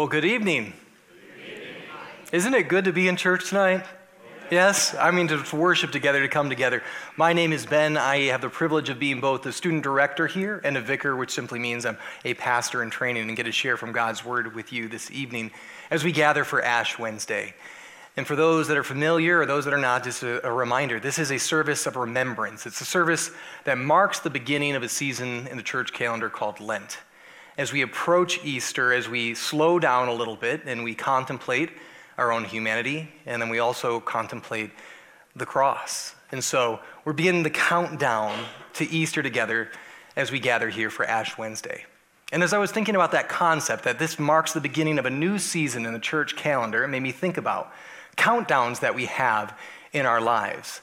Well, good evening. Isn't it good to be in church tonight? Yes, I mean to worship together, to come together. My name is Ben. I have the privilege of being both the student director here and a vicar, which simply means I'm a pastor in training and get to share from God's word with you this evening as we gather for Ash Wednesday. And for those that are familiar or those that are not, just a, a reminder this is a service of remembrance. It's a service that marks the beginning of a season in the church calendar called Lent. As we approach Easter, as we slow down a little bit and we contemplate our own humanity, and then we also contemplate the cross. And so we're beginning the countdown to Easter together as we gather here for Ash Wednesday. And as I was thinking about that concept, that this marks the beginning of a new season in the church calendar, it made me think about countdowns that we have in our lives.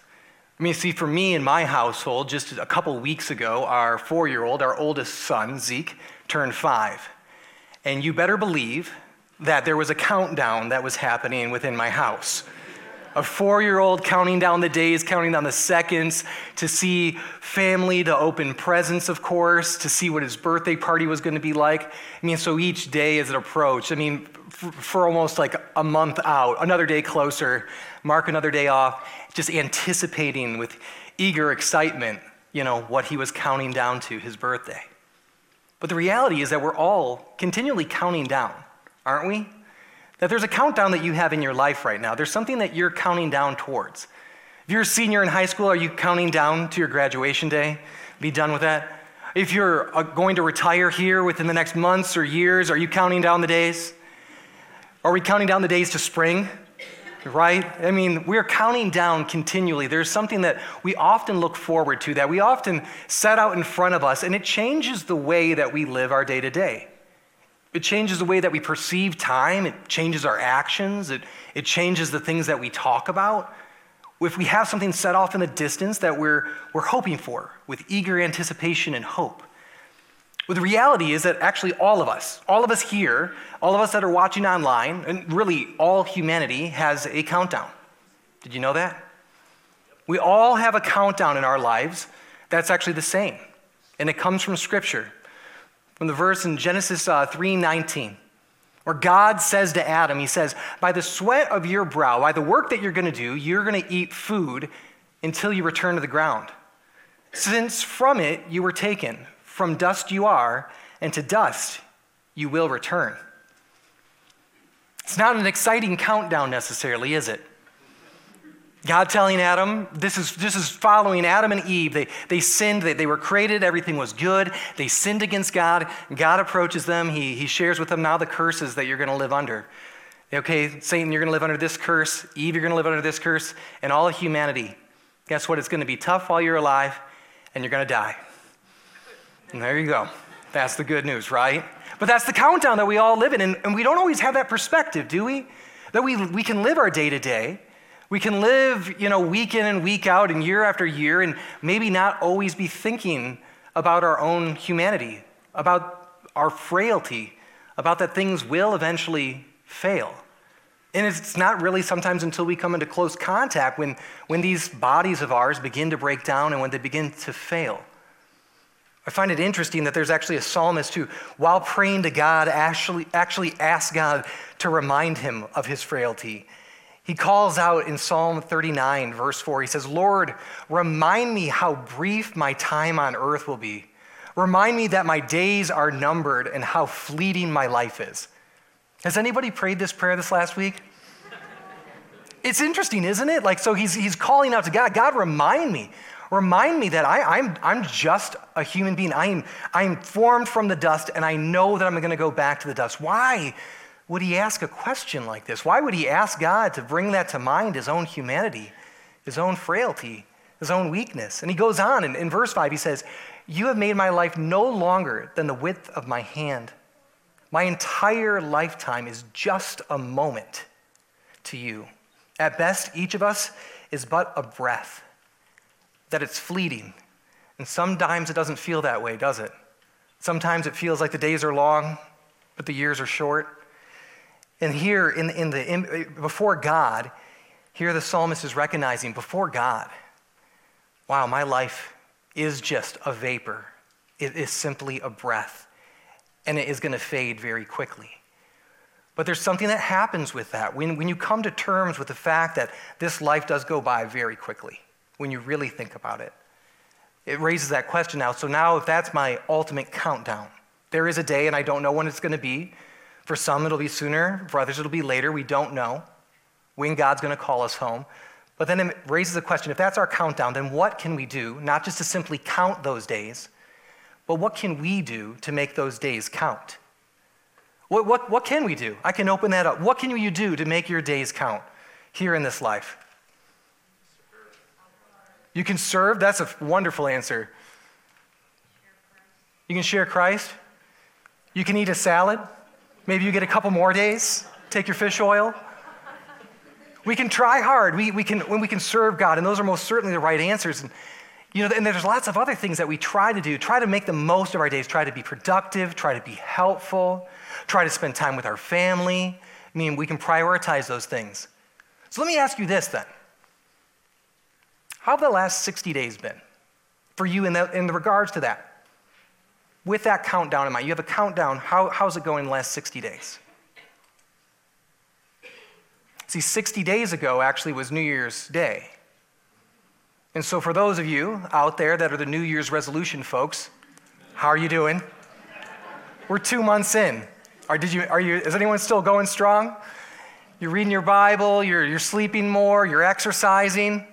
I mean, see, for me in my household, just a couple weeks ago, our four year old, our oldest son, Zeke, turned five. And you better believe that there was a countdown that was happening within my house. A four year old counting down the days, counting down the seconds to see family, to open presents, of course, to see what his birthday party was going to be like. I mean, so each day as it approached, I mean, for, for almost like a month out, another day closer, mark another day off, just anticipating with eager excitement, you know, what he was counting down to his birthday. But the reality is that we're all continually counting down aren't we? That there's a countdown that you have in your life right now. There's something that you're counting down towards. If you're a senior in high school, are you counting down to your graduation day? Be done with that? If you're uh, going to retire here within the next months or years, are you counting down the days? Are we counting down the days to spring? Right? I mean, we're counting down continually. There's something that we often look forward to, that we often set out in front of us, and it changes the way that we live our day to day. It changes the way that we perceive time, it changes our actions, it, it changes the things that we talk about. If we have something set off in the distance that we're, we're hoping for with eager anticipation and hope. Well, the reality is that actually all of us, all of us here, all of us that are watching online, and really all humanity has a countdown. Did you know that? We all have a countdown in our lives that's actually the same. And it comes from Scripture from the verse in Genesis uh, 3:19, where God says to Adam, He says, "By the sweat of your brow, by the work that you're going to do, you're going to eat food until you return to the ground, since from it you were taken. From dust you are, and to dust you will return." It's not an exciting countdown necessarily, is it? God telling Adam, this is, this is following Adam and Eve. They, they sinned, they, they were created, everything was good. They sinned against God. God approaches them, he, he shares with them now the curses that you're going to live under. Okay, Satan, you're going to live under this curse. Eve, you're going to live under this curse. And all of humanity, guess what? It's going to be tough while you're alive, and you're going to die. And there you go. That's the good news, right? But that's the countdown that we all live in. And, and we don't always have that perspective, do we? That we, we can live our day to day we can live, you know, week in and week out and year after year and maybe not always be thinking about our own humanity, about our frailty, about that things will eventually fail. And it's not really sometimes until we come into close contact when, when these bodies of ours begin to break down and when they begin to fail. I find it interesting that there's actually a psalmist who, while praying to God, actually, actually asks God to remind him of his frailty he calls out in Psalm 39, verse 4, he says, Lord, remind me how brief my time on earth will be. Remind me that my days are numbered and how fleeting my life is. Has anybody prayed this prayer this last week? It's interesting, isn't it? Like, so he's, he's calling out to God God, remind me. Remind me that I, I'm, I'm just a human being. I am, I am formed from the dust, and I know that I'm going to go back to the dust. Why? would he ask a question like this? Why would he ask God to bring that to mind, his own humanity, his own frailty, his own weakness? And he goes on, and in verse 5, he says, You have made my life no longer than the width of my hand. My entire lifetime is just a moment to you. At best, each of us is but a breath, that it's fleeting. And sometimes it doesn't feel that way, does it? Sometimes it feels like the days are long, but the years are short. And here, in, in the, in, before God, here the psalmist is recognizing before God, wow, my life is just a vapor. It is simply a breath, and it is going to fade very quickly. But there's something that happens with that. When, when you come to terms with the fact that this life does go by very quickly, when you really think about it, it raises that question now. So now, if that's my ultimate countdown, there is a day, and I don't know when it's going to be. For some, it'll be sooner. For others, it'll be later. We don't know when God's going to call us home. But then it raises the question if that's our countdown, then what can we do? Not just to simply count those days, but what can we do to make those days count? What, what, what can we do? I can open that up. What can you do to make your days count here in this life? You can serve? That's a wonderful answer. You can share Christ. You can eat a salad. Maybe you get a couple more days. Take your fish oil. We can try hard. We, we can, when we can serve God, and those are most certainly the right answers. And, you know, and there's lots of other things that we try to do. Try to make the most of our days. Try to be productive. Try to be helpful. Try to spend time with our family. I mean, we can prioritize those things. So let me ask you this then. How have the last 60 days been for you in, the, in the regards to that? With that countdown in mind, you have a countdown. How, how's it going in the last 60 days? See, 60 days ago actually was New Year's Day. And so, for those of you out there that are the New Year's resolution folks, how are you doing? We're two months in. Are, did you, are you, is anyone still going strong? You're reading your Bible, you're, you're sleeping more, you're exercising.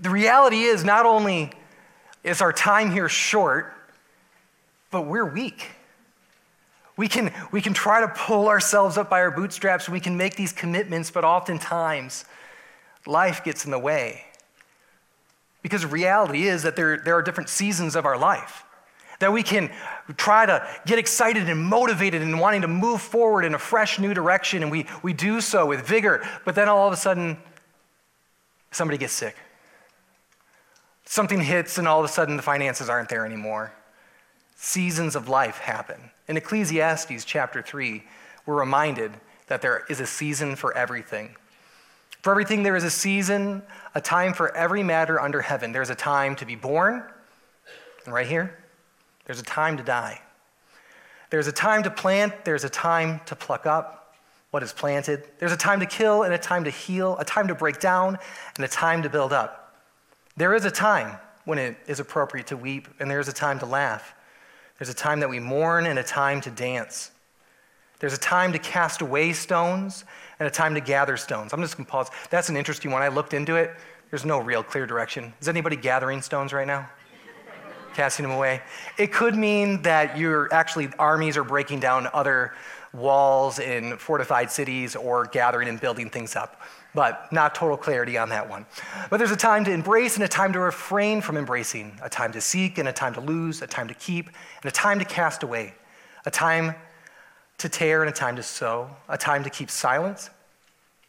The reality is, not only is our time here short, but we're weak. We can, we can try to pull ourselves up by our bootstraps we can make these commitments, but oftentimes life gets in the way. Because reality is that there, there are different seasons of our life. That we can try to get excited and motivated and wanting to move forward in a fresh new direction, and we, we do so with vigor, but then all of a sudden, somebody gets sick. Something hits, and all of a sudden, the finances aren't there anymore. Seasons of life happen. In Ecclesiastes chapter 3, we're reminded that there is a season for everything. For everything, there is a season, a time for every matter under heaven. There's a time to be born, right here, there's a time to die. There's a time to plant, there's a time to pluck up what is planted. There's a time to kill and a time to heal, a time to break down and a time to build up. There is a time when it is appropriate to weep, and there is a time to laugh. There's a time that we mourn and a time to dance. There's a time to cast away stones and a time to gather stones. I'm just going to pause. That's an interesting one. I looked into it. There's no real clear direction. Is anybody gathering stones right now? Casting them away? It could mean that you're actually, armies are breaking down other walls in fortified cities or gathering and building things up but not total clarity on that one. But there's a time to embrace and a time to refrain from embracing, a time to seek and a time to lose, a time to keep and a time to cast away, a time to tear and a time to sow, a time to keep silence.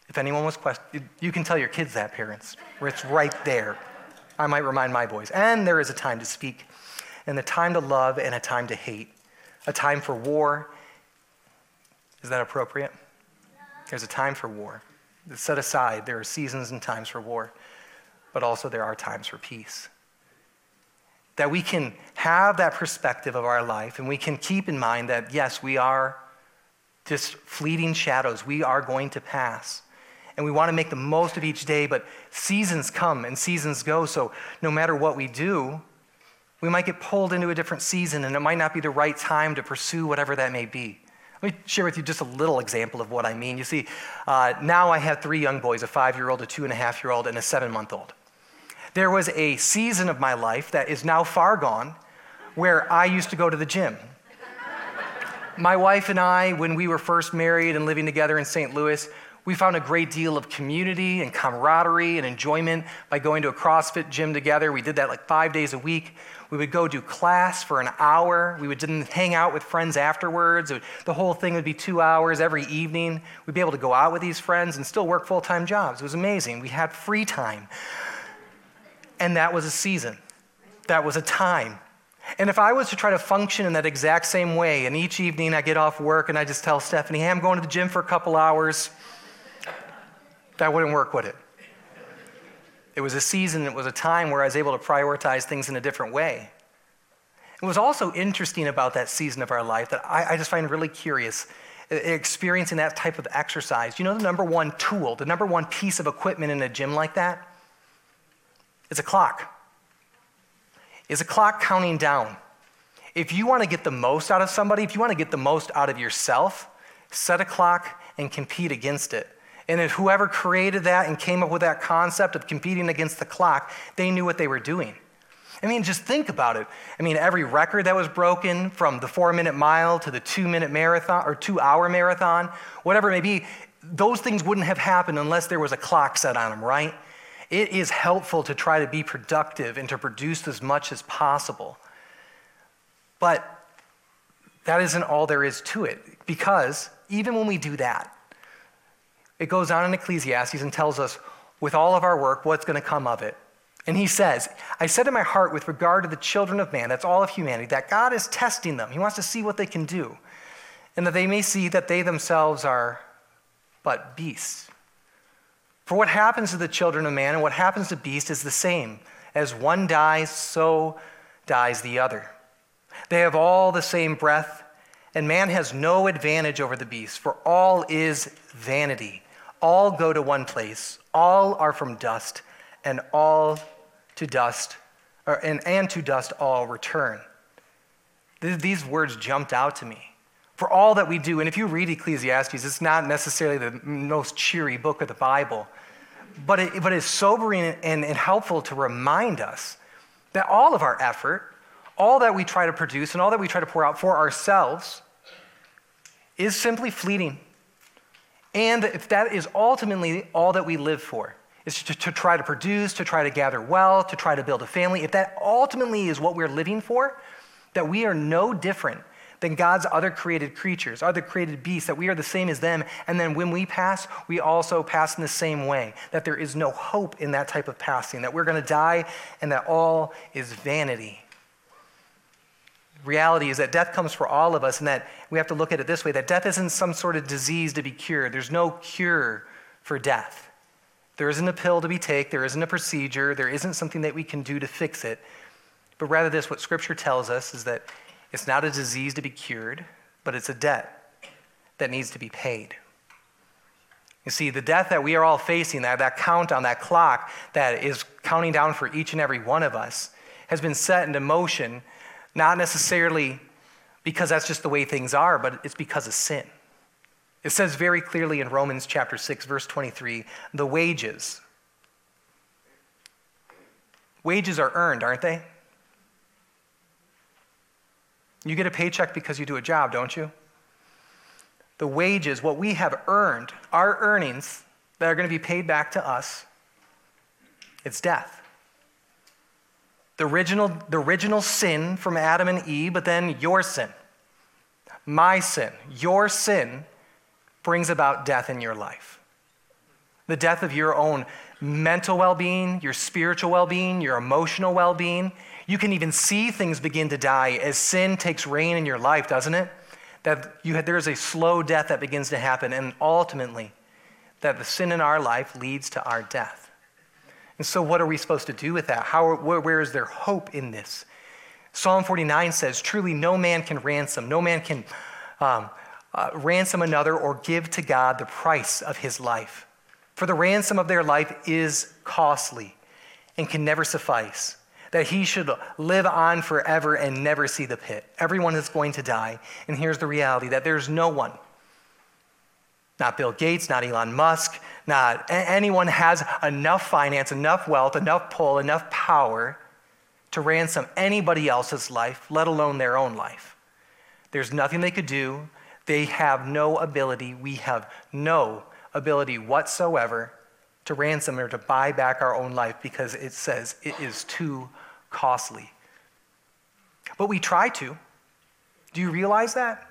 If anyone was questioning, you can tell your kids that, parents, where it's right there. I might remind my boys. And there is a time to speak, and a time to love, and a time to hate, a time for war. Is that appropriate? There's a time for war set aside. There are seasons and times for war, but also there are times for peace. That we can have that perspective of our life and we can keep in mind that, yes, we are just fleeting shadows. We are going to pass. And we want to make the most of each day, but seasons come and seasons go. So no matter what we do, we might get pulled into a different season and it might not be the right time to pursue whatever that may be. Let me share with you just a little example of what I mean. You see, uh, now I have three young boys a five year old, a two and a half year old, and a seven month old. There was a season of my life that is now far gone where I used to go to the gym. my wife and I, when we were first married and living together in St. Louis, we found a great deal of community and camaraderie and enjoyment by going to a CrossFit gym together. We did that like five days a week. We would go do class for an hour. We would then hang out with friends afterwards. Would, the whole thing would be two hours every evening. We'd be able to go out with these friends and still work full time jobs. It was amazing. We had free time. And that was a season, that was a time. And if I was to try to function in that exact same way, and each evening I get off work and I just tell Stephanie, hey, I'm going to the gym for a couple hours, that wouldn't work, would it? It was a season, it was a time where I was able to prioritize things in a different way. It was also interesting about that season of our life that I, I just find really curious experiencing that type of exercise, you know the number one tool, the number one piece of equipment in a gym like that? It's a clock. Is a clock counting down. If you want to get the most out of somebody, if you want to get the most out of yourself, set a clock and compete against it. And if whoever created that and came up with that concept of competing against the clock, they knew what they were doing. I mean, just think about it. I mean, every record that was broken from the four minute mile to the two minute marathon or two hour marathon, whatever it may be, those things wouldn't have happened unless there was a clock set on them, right? It is helpful to try to be productive and to produce as much as possible. But that isn't all there is to it, because even when we do that, it goes on in Ecclesiastes and tells us, with all of our work, what's going to come of it. And he says, I said in my heart with regard to the children of man, that's all of humanity, that God is testing them. He wants to see what they can do, and that they may see that they themselves are but beasts. For what happens to the children of man and what happens to beasts is the same. As one dies, so dies the other. They have all the same breath, and man has no advantage over the beast, for all is vanity. All go to one place, all are from dust and all to dust, or, and, and to dust all return. These words jumped out to me. For all that we do, and if you read Ecclesiastes, it's not necessarily the most cheery book of the Bible, but, it, but it's sobering and, and helpful to remind us that all of our effort, all that we try to produce, and all that we try to pour out for ourselves is simply fleeting. And if that is ultimately all that we live for, is to, to try to produce, to try to gather wealth, to try to build a family, if that ultimately is what we're living for, that we are no different than God's other created creatures, other created beasts, that we are the same as them. And then when we pass, we also pass in the same way, that there is no hope in that type of passing, that we're going to die and that all is vanity. Reality is that death comes for all of us, and that we have to look at it this way that death isn't some sort of disease to be cured. There's no cure for death. There isn't a pill to be taken, there isn't a procedure, there isn't something that we can do to fix it. But rather, this, what Scripture tells us is that it's not a disease to be cured, but it's a debt that needs to be paid. You see, the death that we are all facing, that, that count on that clock that is counting down for each and every one of us, has been set into motion, not necessarily because that's just the way things are, but it's because of sin. It says very clearly in Romans chapter 6, verse 23 the wages. Wages are earned, aren't they? You get a paycheck because you do a job, don't you? The wages, what we have earned, our earnings that are going to be paid back to us, it's death. The original, the original sin from Adam and Eve, but then your sin, my sin, your sin brings about death in your life. The death of your own mental well being, your spiritual well being, your emotional well being. You can even see things begin to die as sin takes reign in your life, doesn't it? That you, there is a slow death that begins to happen, and ultimately, that the sin in our life leads to our death. And so, what are we supposed to do with that? How, where, where is there hope in this? Psalm 49 says, Truly, no man can ransom, no man can um, uh, ransom another or give to God the price of his life. For the ransom of their life is costly and can never suffice. That he should live on forever and never see the pit. Everyone is going to die. And here's the reality that there's no one, not Bill Gates, not Elon Musk, not anyone has enough finance, enough wealth, enough pull, enough power to ransom anybody else's life, let alone their own life. There's nothing they could do. They have no ability, we have no ability whatsoever to ransom or to buy back our own life because it says it is too costly. But we try to. Do you realize that?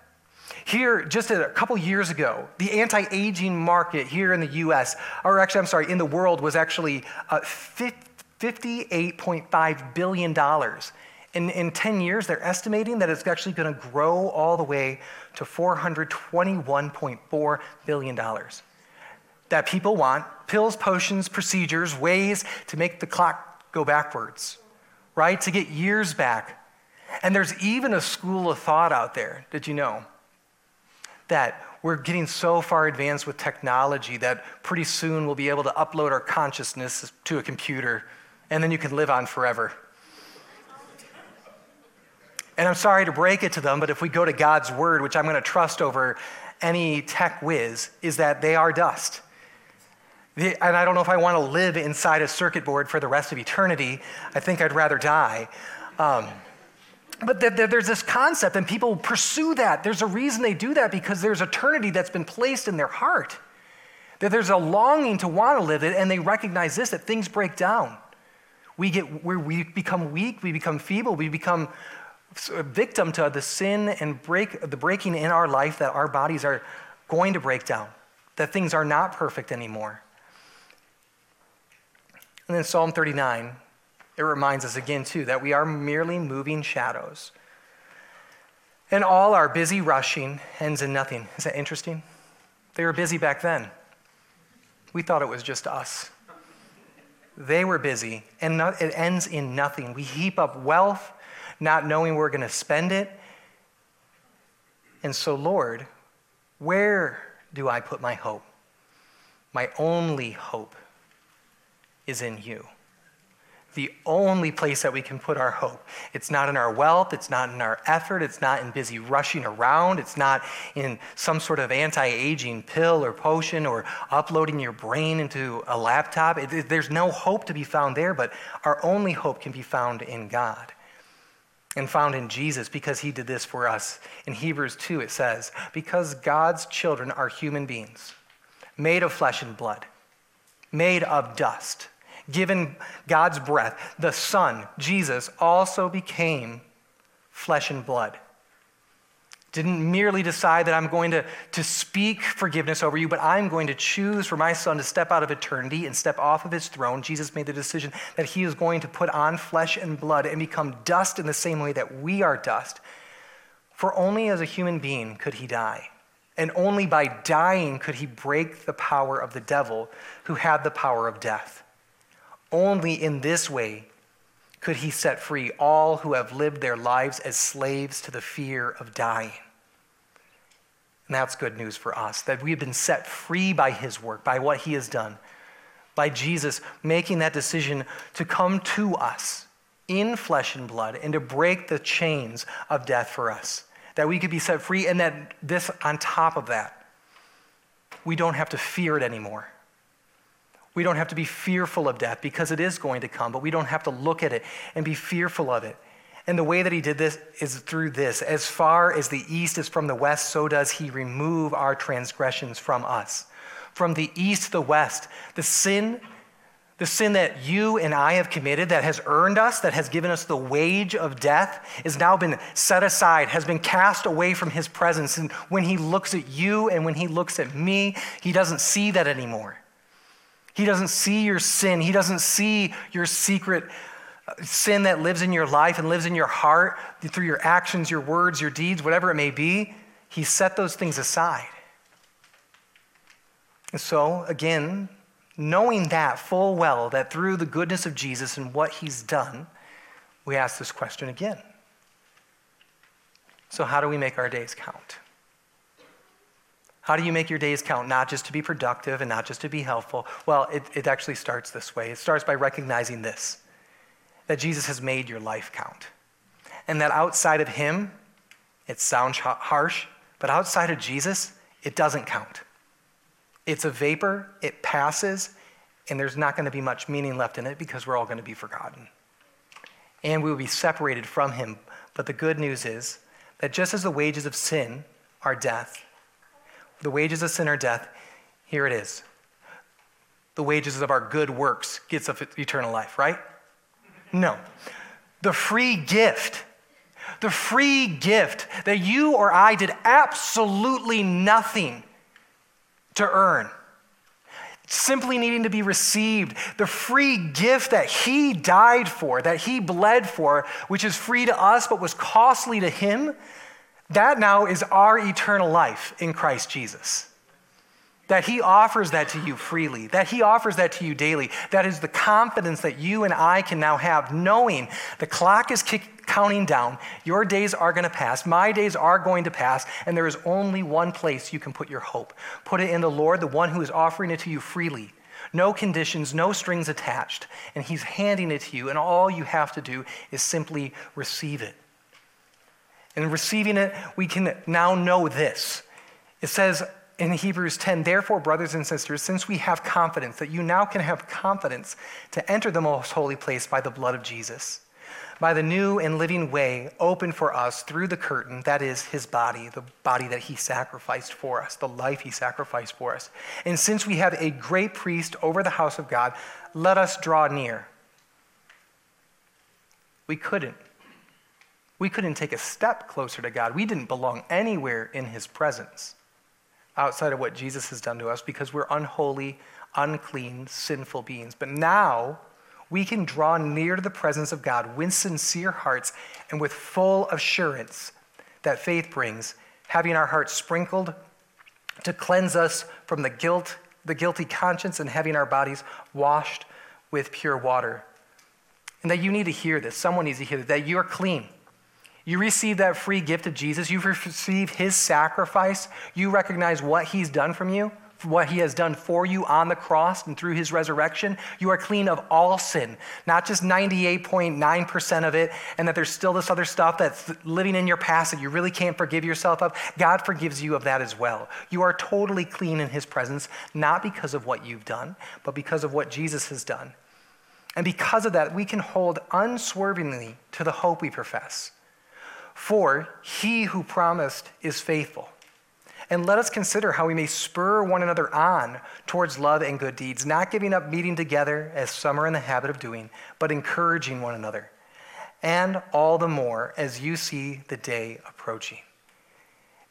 Here, just a couple years ago, the anti aging market here in the US, or actually, I'm sorry, in the world, was actually uh, $58.5 billion. In, in 10 years, they're estimating that it's actually going to grow all the way to $421.4 billion. That people want pills, potions, procedures, ways to make the clock go backwards, right? To get years back. And there's even a school of thought out there, did you know? That we're getting so far advanced with technology that pretty soon we'll be able to upload our consciousness to a computer and then you can live on forever. And I'm sorry to break it to them, but if we go to God's word, which I'm going to trust over any tech whiz, is that they are dust. And I don't know if I want to live inside a circuit board for the rest of eternity. I think I'd rather die. Um, but there's this concept, and people pursue that. There's a reason they do that because there's eternity that's been placed in their heart. That there's a longing to want to live it, and they recognize this that things break down. We, get, we become weak, we become feeble, we become a victim to the sin and break, the breaking in our life that our bodies are going to break down, that things are not perfect anymore. And then Psalm 39, it reminds us again, too, that we are merely moving shadows. And all our busy rushing ends in nothing. Is that interesting? They were busy back then. We thought it was just us. They were busy, and it ends in nothing. We heap up wealth, not knowing we're going to spend it. And so, Lord, where do I put my hope? My only hope is in you the only place that we can put our hope. It's not in our wealth, it's not in our effort, it's not in busy rushing around, it's not in some sort of anti aging pill or potion or uploading your brain into a laptop. It, it, there's no hope to be found there, but our only hope can be found in God and found in Jesus because he did this for us. In Hebrews 2, it says, Because God's children are human beings, made of flesh and blood, made of dust given God's breath, the Son, Jesus, also became flesh and blood. Didn't merely decide that I'm going to, to speak forgiveness over you, but I'm going to choose for my son to step out of eternity and step off of his throne. Jesus made the decision that he is going to put on flesh and blood and become dust in the same way that we are dust. For only as a human being could he die. And only by dying could he break the power of the devil who had the power of death. Only in this way could he set free all who have lived their lives as slaves to the fear of dying. And that's good news for us that we've been set free by his work, by what he has done, by Jesus making that decision to come to us in flesh and blood and to break the chains of death for us. That we could be set free, and that this, on top of that, we don't have to fear it anymore. We don't have to be fearful of death because it is going to come, but we don't have to look at it and be fearful of it. And the way that he did this is through this. As far as the east is from the west, so does he remove our transgressions from us. From the east to the west, the sin, the sin that you and I have committed that has earned us, that has given us the wage of death, has now been set aside, has been cast away from his presence. And when he looks at you and when he looks at me, he doesn't see that anymore. He doesn't see your sin. He doesn't see your secret uh, sin that lives in your life and lives in your heart through your actions, your words, your deeds, whatever it may be. He set those things aside. And so, again, knowing that full well, that through the goodness of Jesus and what he's done, we ask this question again. So, how do we make our days count? How do you make your days count, not just to be productive and not just to be helpful? Well, it, it actually starts this way. It starts by recognizing this that Jesus has made your life count. And that outside of Him, it sounds harsh, but outside of Jesus, it doesn't count. It's a vapor, it passes, and there's not going to be much meaning left in it because we're all going to be forgotten. And we will be separated from Him. But the good news is that just as the wages of sin are death, the wages of sin are death. Here it is. The wages of our good works gets us eternal life, right? No. The free gift, the free gift that you or I did absolutely nothing to earn, simply needing to be received, the free gift that He died for, that He bled for, which is free to us but was costly to Him, that now is our eternal life in Christ Jesus. That he offers that to you freely, that he offers that to you daily. That is the confidence that you and I can now have, knowing the clock is kick, counting down. Your days are going to pass. My days are going to pass. And there is only one place you can put your hope. Put it in the Lord, the one who is offering it to you freely. No conditions, no strings attached. And he's handing it to you. And all you have to do is simply receive it. And receiving it, we can now know this. It says, in Hebrews 10, therefore, brothers and sisters, since we have confidence that you now can have confidence to enter the most holy place by the blood of Jesus, by the new and living way open for us through the curtain, that is his body, the body that he sacrificed for us, the life he sacrificed for us. And since we have a great priest over the house of God, let us draw near. We couldn't. We couldn't take a step closer to God. We didn't belong anywhere in his presence outside of what Jesus has done to us because we're unholy, unclean, sinful beings. But now we can draw near to the presence of God with sincere hearts and with full assurance that faith brings, having our hearts sprinkled to cleanse us from the guilt, the guilty conscience, and having our bodies washed with pure water. And that you need to hear this. Someone needs to hear this, that you're clean you receive that free gift of Jesus. You receive his sacrifice. You recognize what he's done from you, what he has done for you on the cross and through his resurrection. You are clean of all sin, not just 98.9% of it, and that there's still this other stuff that's living in your past that you really can't forgive yourself of. God forgives you of that as well. You are totally clean in his presence, not because of what you've done, but because of what Jesus has done. And because of that, we can hold unswervingly to the hope we profess. For he who promised is faithful. And let us consider how we may spur one another on towards love and good deeds, not giving up meeting together as some are in the habit of doing, but encouraging one another. And all the more as you see the day approaching.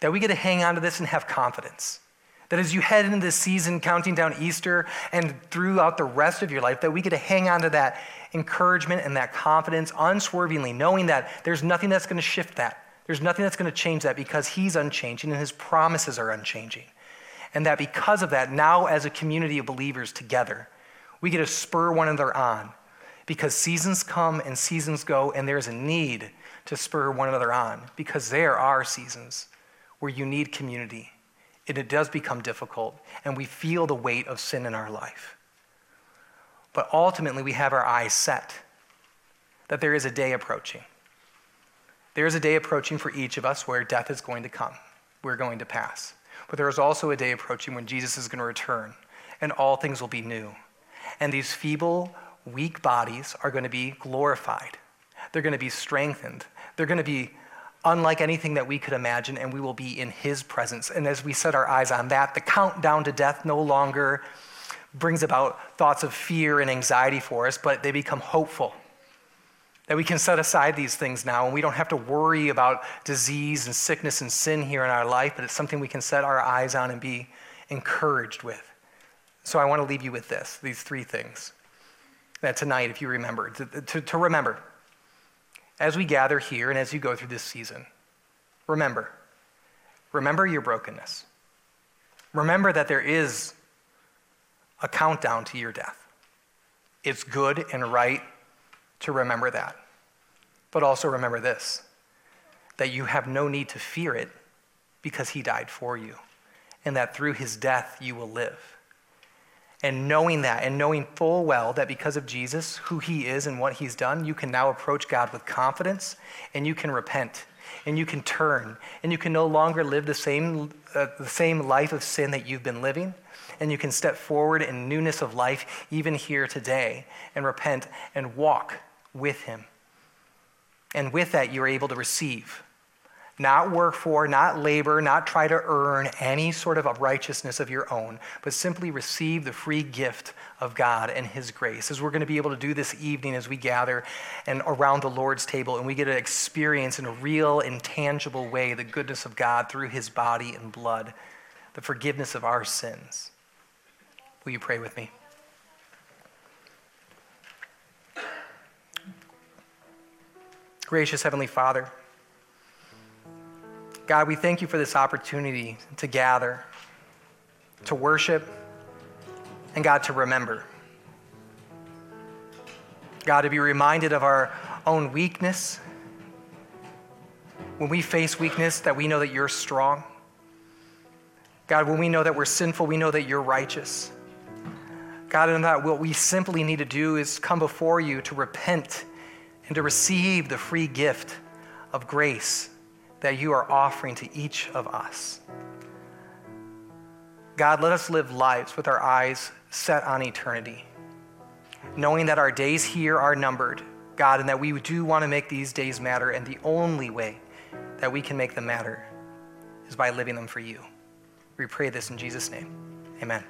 That we get to hang on to this and have confidence. That as you head into this season, counting down Easter and throughout the rest of your life, that we get to hang on to that encouragement and that confidence unswervingly, knowing that there's nothing that's going to shift that. There's nothing that's going to change that because He's unchanging and His promises are unchanging. And that because of that, now as a community of believers together, we get to spur one another on because seasons come and seasons go, and there's a need to spur one another on because there are seasons where you need community and it does become difficult, and we feel the weight of sin in our life. But ultimately, we have our eyes set that there is a day approaching. There is a day approaching for each of us where death is going to come. We're going to pass. But there is also a day approaching when Jesus is going to return and all things will be new. And these feeble, weak bodies are going to be glorified. They're going to be strengthened. They're going to be unlike anything that we could imagine, and we will be in His presence. And as we set our eyes on that, the countdown to death no longer brings about thoughts of fear and anxiety for us, but they become hopeful. That we can set aside these things now and we don't have to worry about disease and sickness and sin here in our life, but it's something we can set our eyes on and be encouraged with. So I want to leave you with this these three things. That tonight, if you remember, to, to, to remember, as we gather here and as you go through this season, remember, remember your brokenness. Remember that there is a countdown to your death. It's good and right to remember that. But also remember this that you have no need to fear it because he died for you, and that through his death you will live. And knowing that, and knowing full well that because of Jesus, who he is and what he's done, you can now approach God with confidence and you can repent and you can turn and you can no longer live the same, uh, the same life of sin that you've been living and you can step forward in newness of life even here today and repent and walk with Him. And with that, you're able to receive. Not work for, not labor, not try to earn any sort of a righteousness of your own, but simply receive the free gift of God and His grace. As we're going to be able to do this evening as we gather and around the Lord's table, and we get to experience in a real, intangible way the goodness of God through His body and blood, the forgiveness of our sins. Will you pray with me? Gracious Heavenly Father, God, we thank you for this opportunity to gather, to worship, and God, to remember. God, to be reminded of our own weakness when we face weakness, that we know that you're strong. God, when we know that we're sinful, we know that you're righteous. God, and that what we simply need to do is come before you to repent and to receive the free gift of grace that you are offering to each of us. God, let us live lives with our eyes set on eternity, knowing that our days here are numbered, God, and that we do want to make these days matter, and the only way that we can make them matter is by living them for you. We pray this in Jesus' name. Amen.